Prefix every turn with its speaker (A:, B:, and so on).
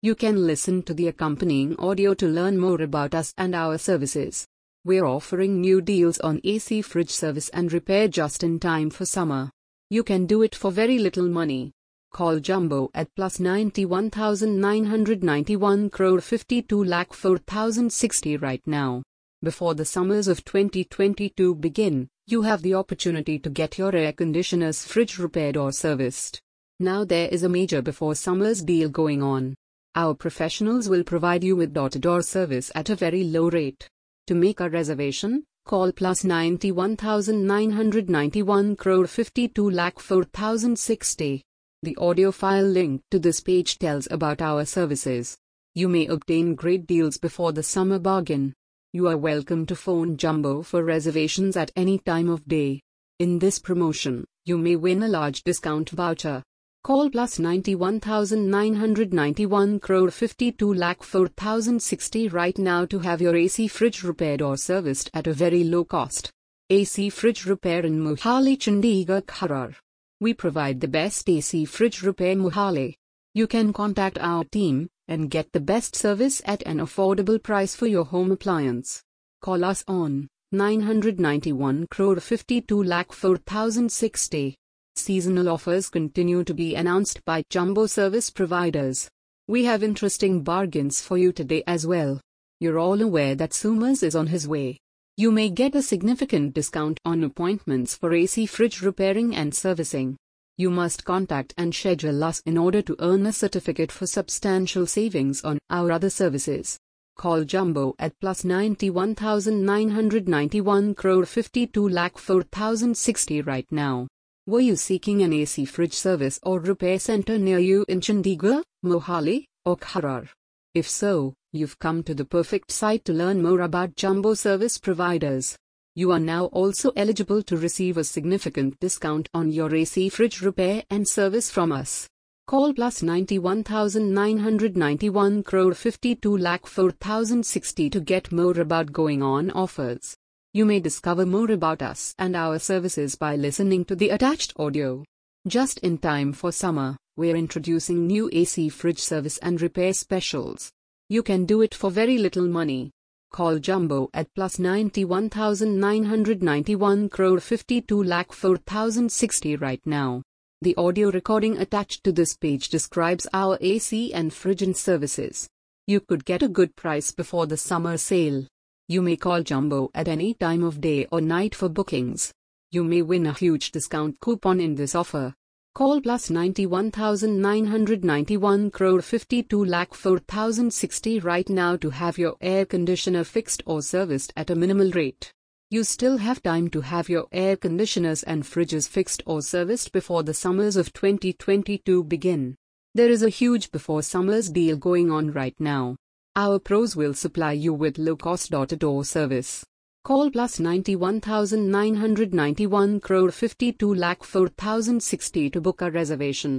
A: You can listen to the accompanying audio to learn more about us and our services. We're offering new deals on AC fridge service and repair just in time for summer. You can do it for very little money. Call Jumbo at plus 91,991 crore 52 lakh 4060 right now. Before the summers of 2022 begin, you have the opportunity to get your air conditioner's fridge repaired or serviced. Now there is a major before summers deal going on. Our professionals will provide you with door-to-door service at a very low rate. To make a reservation, call plus 91,991 crore 52 lakh 4060. The audio file link to this page tells about our services. You may obtain great deals before the summer bargain. You are welcome to phone Jumbo for reservations at any time of day. In this promotion, you may win a large discount voucher. Call plus 91,991 crore 52 lakh 4060 right now to have your AC fridge repaired or serviced at a very low cost. AC fridge repair in Mohali Chandigarh Kharar. We provide the best AC fridge repair Mohali. You can contact our team and get the best service at an affordable price for your home appliance. Call us on 991 crore 52 lakh 4060. Seasonal offers continue to be announced by jumbo service providers. We have interesting bargains for you today as well. You're all aware that Summers is on his way. You may get a significant discount on appointments for AC fridge repairing and servicing. You must contact and schedule us in order to earn a certificate for substantial savings on our other services. Call Jumbo at plus 91,991 crore 52 lakh 4060 right now. Were you seeking an AC fridge service or repair center near you in Chandigarh, Mohali, or Kharar? If so, you've come to the perfect site to learn more about Jumbo service providers. You are now also eligible to receive a significant discount on your AC fridge repair and service from us. Call plus 91,991 crore 52 lakh 4060 to get more about going on offers. You may discover more about us and our services by listening to the attached audio. Just in time for summer, we're introducing new AC fridge service and repair specials. You can do it for very little money. Call Jumbo at plus 91,991 crore 52 lakh 4060 right now. The audio recording attached to this page describes our AC and fridge and services. You could get a good price before the summer sale. You may call Jumbo at any time of day or night for bookings. You may win a huge discount coupon in this offer. Call plus 91,991 crore 52 lakh 4060 right now to have your air conditioner fixed or serviced at a minimal rate. You still have time to have your air conditioners and fridges fixed or serviced before the summers of 2022 begin. There is a huge before summers deal going on right now. Our pros will supply you with low-cost door-to-door service. Call plus 91,991 crore 52 lakh 4060 to book a reservation.